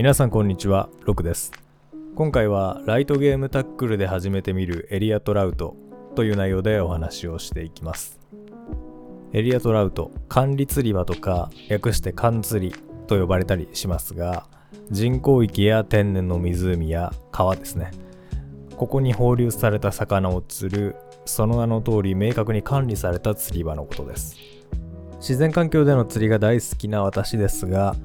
皆さんこんにちは、ロクです。今回はライトゲームタックルで始めてみるエリアトラウトという内容でお話をしていきます。エリアトラウト、管理釣り場とか略して管釣りと呼ばれたりしますが、人工域や天然の湖や川ですね。ここに放流された魚を釣る、その名の通り明確に管理された釣り場のことです。自然環境での釣りが大好きな私ですが、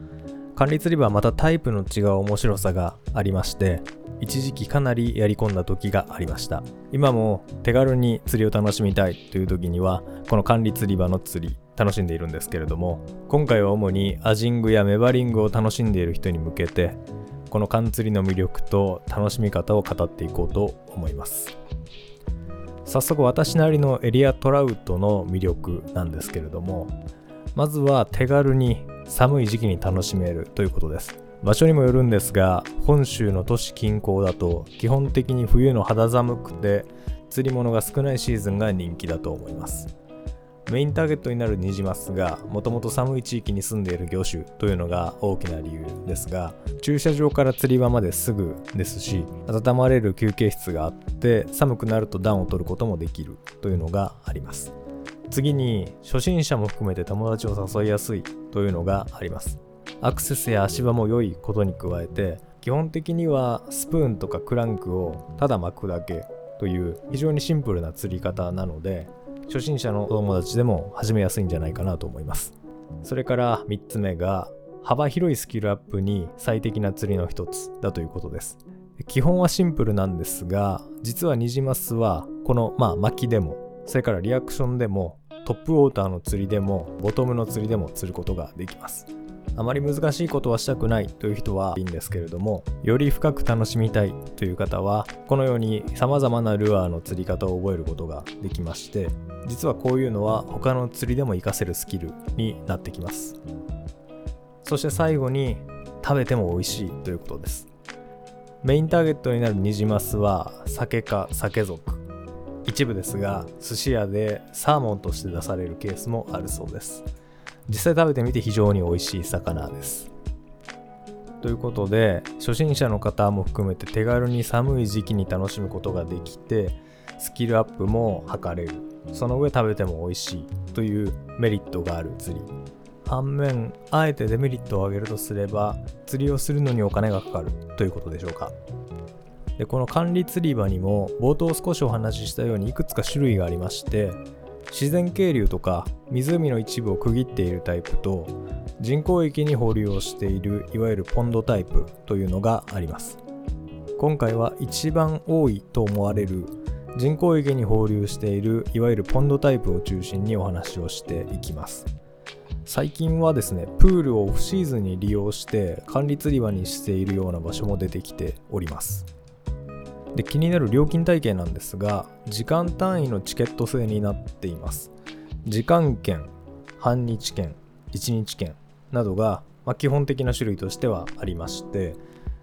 管理釣り場はまたタイプの違う面白さがありまして、一時期かなりやり込んだ時がありました。今も手軽に釣りを楽しみたいという時にはこの管理釣り場の釣り楽しんでいるんですけれども今回は主にアジングやメバリングを楽しんでいる人に向けてこの缶釣りの魅力と楽しみ方を語っていこうと思います。早速私なりのエリアトラウトの魅力なんですけれどもまずは手軽に寒い時期に楽しめるということです。場所にもよるんですが本州の都市近郊だと基本的に冬の肌寒くて釣り物が少ないシーズンが人気だと思います。メインターゲットになるニジマスがもともと寒い地域に住んでいる魚種というのが大きな理由ですが駐車場から釣り場まですぐですし温まれる休憩室があって寒くなると暖を取ることもできるというのがあります。次に初心者も含めて友達を誘いやすいというのがあります。アクセスや足場も良いことに加えて基本的にはスプーンとかクランクをただ巻くだけという非常にシンプルな釣り方なので初心者のお友達でも始めやすいんじゃないかなと思います。それから3つ目が幅広いスキルアップに最適な釣りの一つだということです。基本はシンプルなんですが実はニジマスはこのまあ巻きでもそれからリアクションでもトップウォーターの釣りでもボトムの釣りでも釣ることができます。あまり難しいことはしたくないという人はいいんですけれどもより深く楽しみたいという方はこのように様々なルアーの釣り方を覚えることができまして実はこういうのは他の釣りでも活かせるスキルになってきます。そして最後に食べても美味しいということです。メインターゲットになるニジマスは酒か酒属。一部ですが寿司屋でサーモンとして出されるケースもあるそうです。実際食べてみて非常に美味しい魚です。ということで初心者の方も含めて手軽に寒い時期に楽しむことができてスキルアップも図れる。その上食べても美味しいというメリットがある釣り。反面あえてデメリットを挙げるとすれば釣りをするのにお金がかかる。ということでしょうか。でこの管理釣り場にも冒頭少しお話ししたようにいくつか種類がありまして自然渓流とか湖の一部を区切っているタイプと人工域に放流をしているいわゆるポンドタイプというのがあります。今回は一番多いと思われる人工池に放流しているいわゆるポンドタイプを中心にお話をしていきます。最近はですねプールをオフシーズンに利用して管理釣り場にしているような場所も出てきております。で気になる料金体系なんですが時間単位のチケット制になっています。時間券半日券1日券などが、まあ、基本的な種類としてはありまして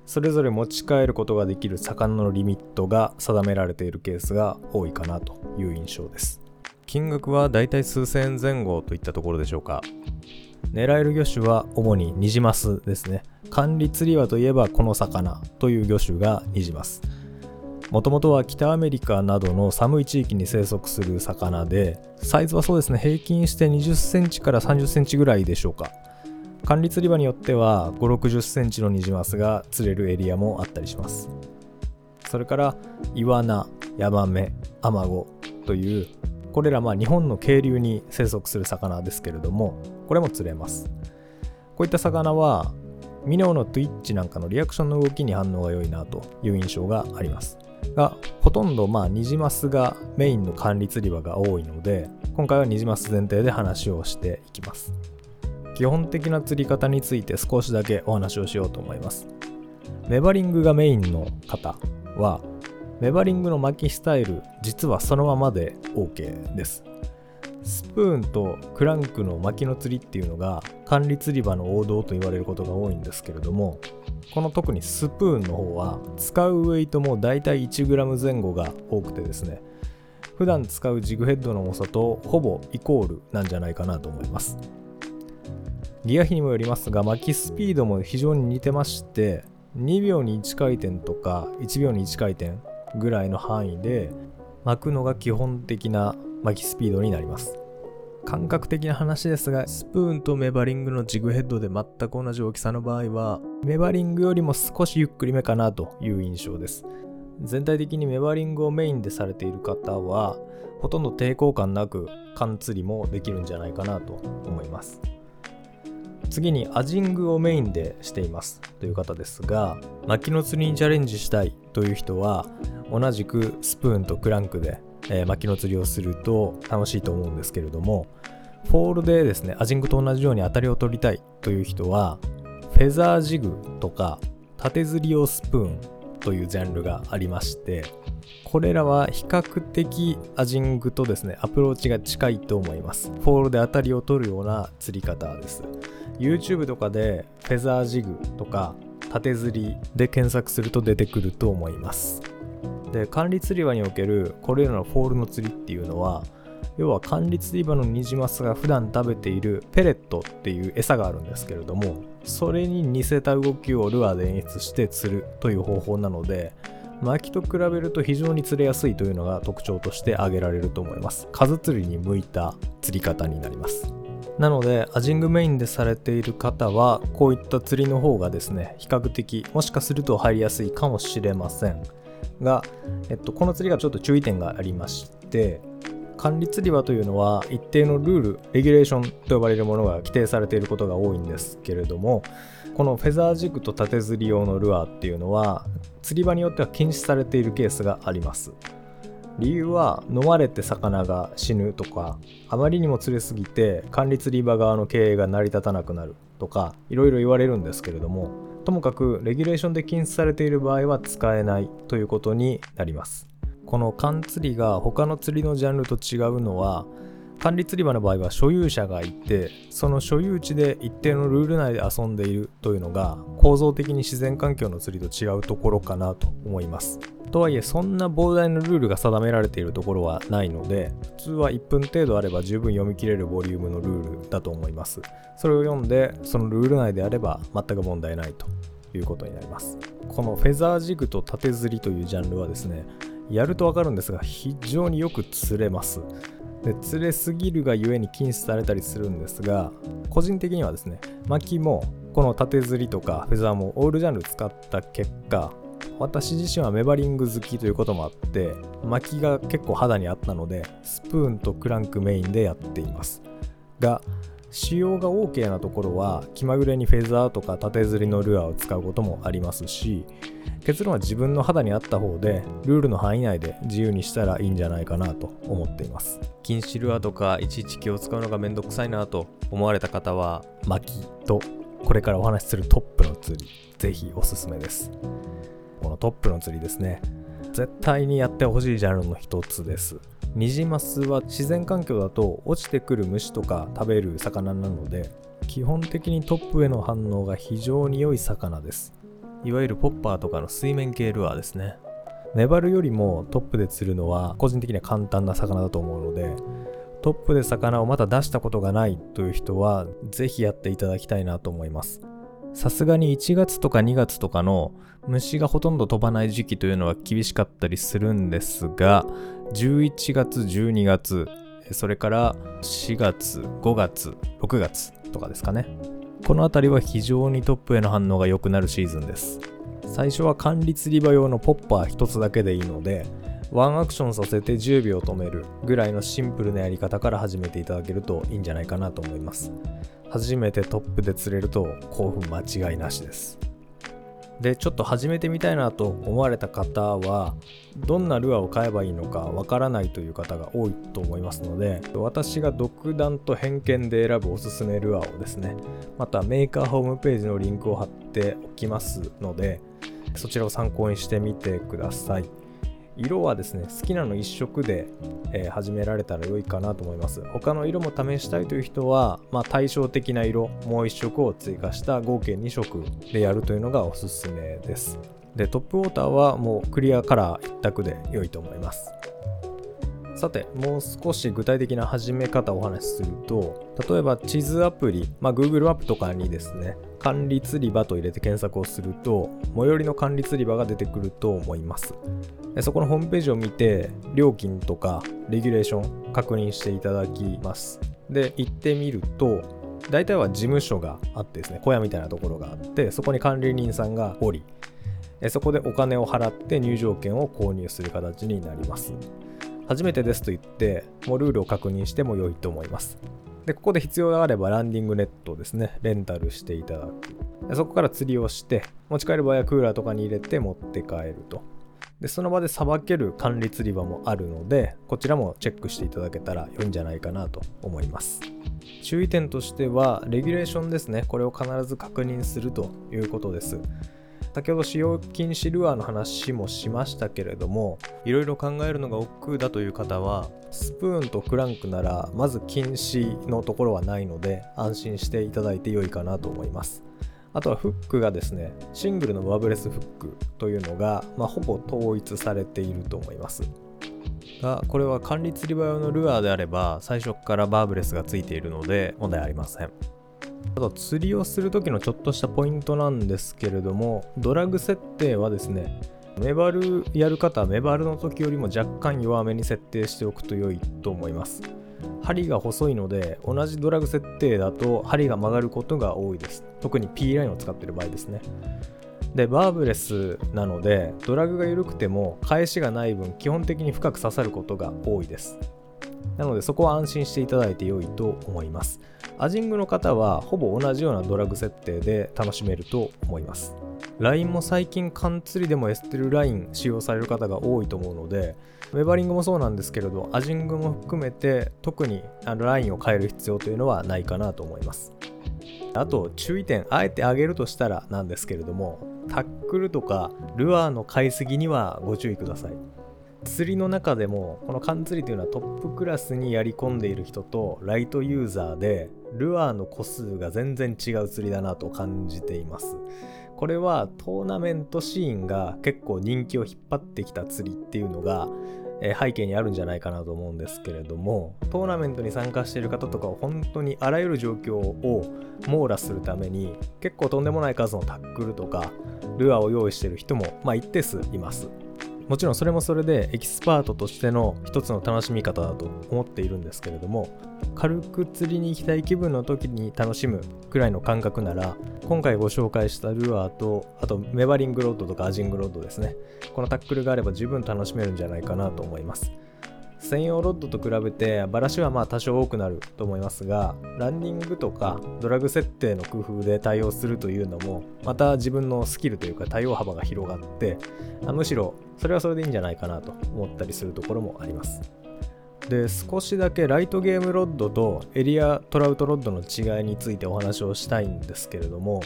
それぞれ持ち帰ることができる魚のリミットが定められているケースが多いかなという印象です。金額はだいたい数千円前後といったところでしょうか。狙える魚種は主にニジマスですね。管理釣り輪といえばこの魚という魚種がニジマス。もともとは北アメリカなどの寒い地域に生息する魚でサイズはそうですね平均して20センチから30センチぐらいでしょうか。管理釣り場によっては5 6 0センチのニジマスが釣れるエリアもあったりします。それからイワナヤマメアマゴというこれらまあ日本の渓流に生息する魚ですけれどもこれも釣れます。こういった魚はミノのトゥイッチなんかのリアクションの動きに反応が良いなという印象があります。がほとんどまあニジマスがメインの管理釣り場が多いので今回はニジマス前提で話をしていきます。基本的な釣り方について少しだけお話をしようと思います。メバリングがメインの方はメバリングの巻きスタイル実はそのままで OK です。スプーンとクランクの巻きの釣りっていうのが管理釣り場の王道と言われることが多いんですけれどもこの特にスプーンの方は使うウェイトもだいたい 1g 前後が多くてですね普段使うジグヘッドの重さとほぼイコールなんじゃないかなと思います。ギア比にもよりますが巻きスピードも非常に似てまして2秒に1回転とか1秒に1回転ぐらいの範囲で巻くのが基本的な巻きスピードになります。感覚的な話ですがスプーンとメバリングのジグヘッドで全く同じ大きさの場合はメバリングよりも少しゆっくりめかなという印象です。全体的にメバリングをメインでされている方はほとんど抵抗感なく缶釣りもできるんじゃないかなと思います。次にアジングをメインでしていますという方ですが巻きの釣りにチャレンジしたいという人は同じくスプーンとクランクでえー、巻きの釣りをすると楽しいと思うんですけれどもフォールでですねアジングと同じように当たりを取りたいという人はフェザージグとか縦釣り用スプーンというジャンルがありましてこれらは比較的アジングとですねアプローチが近いと思います。フォールで当たりを取るような釣り方です。YouTube とかでフェザージグとか縦釣りで検索すると出てくると思います。で管理釣り場におけるこれらのフォールの釣りっていうのは要は管理釣り場のニジマスが普段食べているペレットっていう餌があるんですけれどもそれに似せた動きをルアーで演出して釣るという方法なので巻きと比べると非常に釣れやすいというのが特徴として挙げられると思います。数釣りに向いた釣り方になります。なのでアジングメインでされている方はこういった釣りの方がですね比較的もしかすると入りやすいかもしれません。が、えっと、この釣りがちょっと注意点がありまして管理釣り場というのは一定のルールレギュレーションと呼ばれるものが規定されていることが多いんですけれどもこのフェザージグと縦釣り用のルアーっていうのは釣り場によっては禁止されているケースがあります。理由は飲まれて魚が死ぬとかあまりにも釣れすぎて管理釣り場側の経営が成り立たなくなる。とかいろいろ言われるんですけれどもともかくレギュレーションで禁止されている場合は使えないということになります。この缶釣りが他の釣りのジャンルと違うのは管理釣り場の場合は所有者がいてその所有地で一定のルール内で遊んでいるというのが構造的に自然環境の釣りと違うところかなと思います。とはいえそんな膨大なルールが定められているところはないので普通は1分程度あれば十分読み切れるボリュームのルールだと思います。それを読んでそのルール内であれば全く問題ないということになります。このフェザージグと縦釣りというジャンルはですねやるとわかるんですが非常によく釣れます。で釣れすぎるがゆえに禁止されたりするんですが個人的にはですね巻きもこの縦釣りとかフェザーもオールジャンル使った結果私自身はメバリング好きということもあって巻きが結構肌にあったのでスプーンとクランクメインでやっています。が使用が OK なところは気まぐれにフェザーとか縦釣りのルアーを使うこともありますし結論は自分の肌に合った方でルールの範囲内で自由にしたらいいんじゃないかなと思っています。禁止ルアーとかいちいち気を使うのがめんどくさいなと思われた方は巻きとこれからお話しするトップの釣りぜひおすすめです。のトップの釣りですね。絶対にやってほしいジャンルの一つです。ニジマスは自然環境だと落ちてくる虫とか食べる魚なので基本的にトップへの反応が非常に良い魚です。いわゆるポッパーとかの水面系ルアーですね。メバルよりもトップで釣るのは個人的には簡単な魚だと思うのでトップで魚をまだ出したことがないという人はぜひやっていただきたいなと思います。さすがに1月とか2月とかの虫がほとんど飛ばない時期というのは厳しかったりするんですが11月12月それから4月5月6月とかですかね。この辺りは非常にトップへの反応が良くなるシーズンです。最初は管理釣り場用のポッパー1つだけでいいのでワンアクションさせて10秒止めるぐらいのシンプルなやり方から始めていただけるといいんじゃないかなと思います。初めてトップで釣れると興奮間違いなしです。でちょっと始めてみたいなと思われた方はどんなルアーを買えばいいのかわからないという方が多いと思いますので私が独断と偏見で選ぶおすすめルアーをですねまたメーカーホームページのリンクを貼っておきますのでそちらを参考にしてみてください。色はですね好きなの1色で、えー、始められたら良いかなと思います。他の色も試したいという人は、まあ、対照的な色もう1色を追加した合計2色でやるというのがおすすめです。でトップウォーターはもうクリアカラー一択で良いと思います。さて、もう少し具体的な始め方をお話しすると、例えば地図アプリ、まあ、Google マップとかにですね、管理釣り場と入れて検索をすると、最寄りの管理釣り場が出てくると思います。そこのホームページを見て、料金とかレギュレーション確認していただきます。で、行ってみると、大体は事務所があってですね、小屋みたいなところがあって、そこに管理人さんがおり、そこでお金を払って入場券を購入する形になります。初めてですと言って、もうルールを確認しても良いと思います。で、ここで必要があればランディングネットをですね、レンタルしていただく。でそこから釣りをして、持ち帰る場合はクーラーとかに入れて持って帰ると。で、その場でさばける管理釣り場もあるので、こちらもチェックしていただけたら良いんじゃないかなと思います。注意点としては、レギュレーションですね。これを必ず確認するということです。先ほど使用禁止ルアーの話もしましたけれどもいろいろ考えるのが億劫だという方はスプーンとクランクならまず禁止のところはないので安心していただいて良いかなと思います。あとはフックがですねシングルのバブレスフックというのが、まあ、ほぼ統一されていると思います。がこれは管理釣り場用のルアーであれば最初からバーブレスがついているので問題ありません。あと釣りをする時のちょっとしたポイントなんですけれどもドラグ設定はですねメバルやる方はメバルの時よりも若干弱めに設定しておくと良いと思います。針が細いので同じドラグ設定だと針が曲がることが多いです。特に P ラインを使っている場合ですね。でバーブレスなのでドラグが緩くても返しがない分基本的に深く刺さることが多いです。なのでそこは安心していただいて良いと思いますアジングの方はほぼ同じようなドラッグ設定で楽しめると思います。ラインも最近缶釣りでもエステルライン使用される方が多いと思うので、ウェバリングもそうなんですけれど、アジングも含めて特にあのラインを変える必要というのはないかなと思います。あと注意点、あえて挙げるとしたらなんですけれども、タックルとかルアーの買いすぎにはご注意ください。釣りの中でもこの缶釣りというのはトップクラスにやり込んでいる人とライトユーザーでルアーの個数が全然違う釣りだなと感じています。これはトーナメントシーンが結構人気を引っ張ってきた釣りっていうのが背景にあるんじゃないかなと思うんですけれどもトーナメントに参加している方とかは本当にあらゆる状況を網羅するために結構とんでもない数のタックルとかルアーを用意している人もまあ一定数いますもちろんそれもそれでエキスパートとしての一つの楽しみ方だと思っているんですけれども軽く釣りに行きたい気分の時に楽しむくらいの感覚なら今回ご紹介したルアーとあとメバリングロッドとかアジングロッドですね。このタックルがあれば十分楽しめるんじゃないかなと思います。専用ロッドと比べてバラシはまあ多少多くなると思いますがランディングとかドラグ設定の工夫で対応するというのもまた自分のスキルというか対応幅が広がってむしろそれはそれでいいんじゃないかなと思ったりするところもあります。で少しだけライトゲームロッドとエリアトラウトロッドの違いについてお話をしたいんですけれども、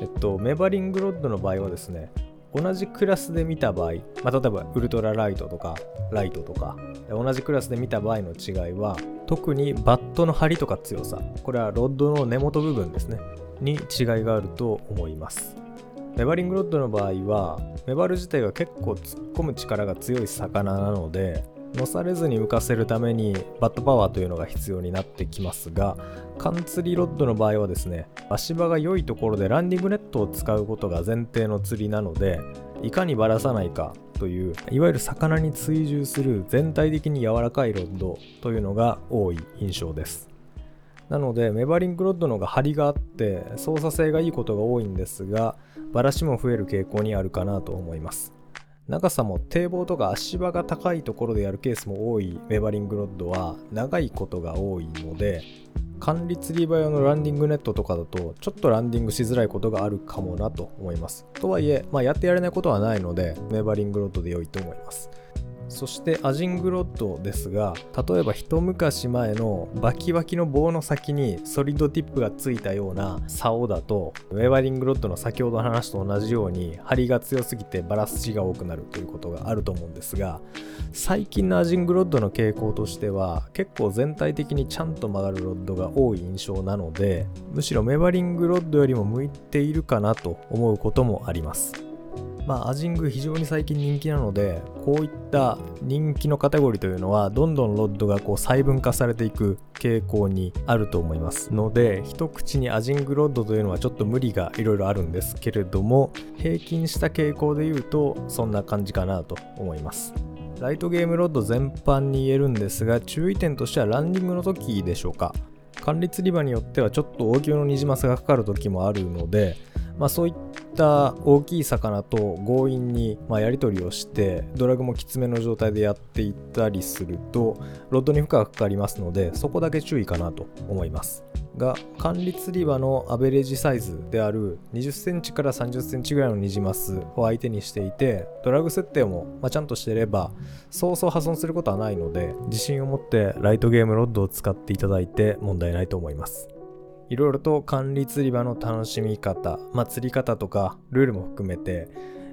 えっと、メバリングロッドの場合はですね同じクラスで見た場合、まあ、例えばウルトラライトとかライトとか同じクラスで見た場合の違いは特にバットの張りとか強さ。これはロッドの根元部分ですね。に違いがあると思います。メバリングロッドの場合はメバル自体が結構突っ込む力が強い魚なので乗されずに浮かせるためにバットパワーというのが必要になってきますが缶釣りロッドの場合はですね足場が良いところでランディングネットを使うことが前提の釣りなのでいかにばらさないかといういわゆる魚に追従する全体的に柔らかいロッドというのが多い印象です。なのでメバリングロッドの方が張りがあって操作性がいいことが多いんですがバラシも増える傾向にあるかなと思います。長さも堤防とか足場が高いところでやるケースも多いメバリングロッドは長いことが多いので管理釣り場用のランディングネットとかだとちょっとランディングしづらいことがあるかもなと思います。とはいえ、まあ、やってやれないことはないのでメバリングロッドで良いと思います。そしてアジングロッドですが例えば一昔前のバキバキの棒の先にソリッドティップがついたような竿だとメバリングロッドの先ほどの話と同じように張りが強すぎてバラシが多くなるということがあると思うんですが最近のアジングロッドの傾向としては結構全体的にちゃんと曲がるロッドが多い印象なのでむしろメバリングロッドよりも向いているかなと思うこともあります。まあ、アジング非常に最近人気なのでこういった人気のカテゴリーというのはどんどんロッドがこう細分化されていく傾向にあると思いますので一口にアジングロッドというのはちょっと無理がいろいろあるんですけれども平均した傾向で言うとそんな感じかなと思います。ライトゲームロッド全般に言えるんですが注意点としてはランディングの時でしょうか。管理釣り場によってはちょっと大きめのニジマスがかかる時もあるのでまあ、そういった大きい魚と強引にまやり取りをしてドラグもきつめの状態でやっていったりするとロッドに負荷がかかりますのでそこだけ注意かなと思います。が管理釣り場のアベレージサイズである20センチから30センチぐらいのニジマスを相手にしていてドラグ設定もまちゃんとしてればそうそう破損することはないので自信を持ってライトゲームロッドを使っていただいて問題ないと思います。いろいろと管理釣り場の楽しみ方、まあ、釣り方とかルールも含めて、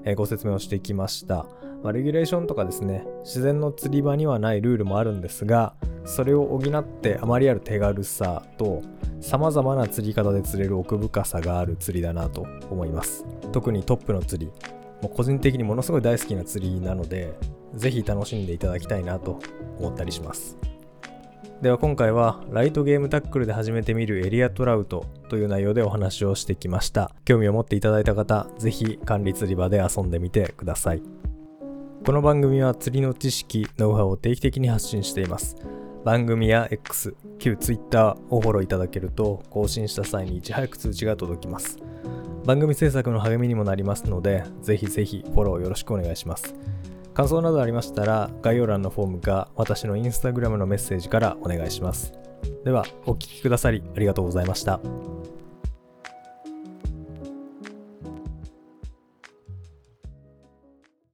え、ご説明をしてきました。まあ、レギュレーションとかですね、自然の釣り場にはないルールもあるんですが、それを補ってあまりある手軽さと、様々な釣り方で釣れる奥深さがある釣りだなと思います。特にトップの釣り、も個人的にものすごい大好きな釣りなので、ぜひ楽しんでいただきたいなと思ったりします。では今回はライトゲームタックルで始めてみるエリアトラウトという内容でお話をしてきました。興味を持っていただいた方ぜひ管理釣り場で遊んでみてください。この番組は釣りの知識ノウハウを定期的に発信しています。番組や X 旧 Twitter をフォローいただけると更新した際にいち早く通知が届きます。番組制作の励みにもなりますのでぜひぜひフォローよろしくお願いします。感想などありましたら概要欄のフォームか私のインスタグラムのメッセージからお願いします。ではお聴きくださりありがとうございました。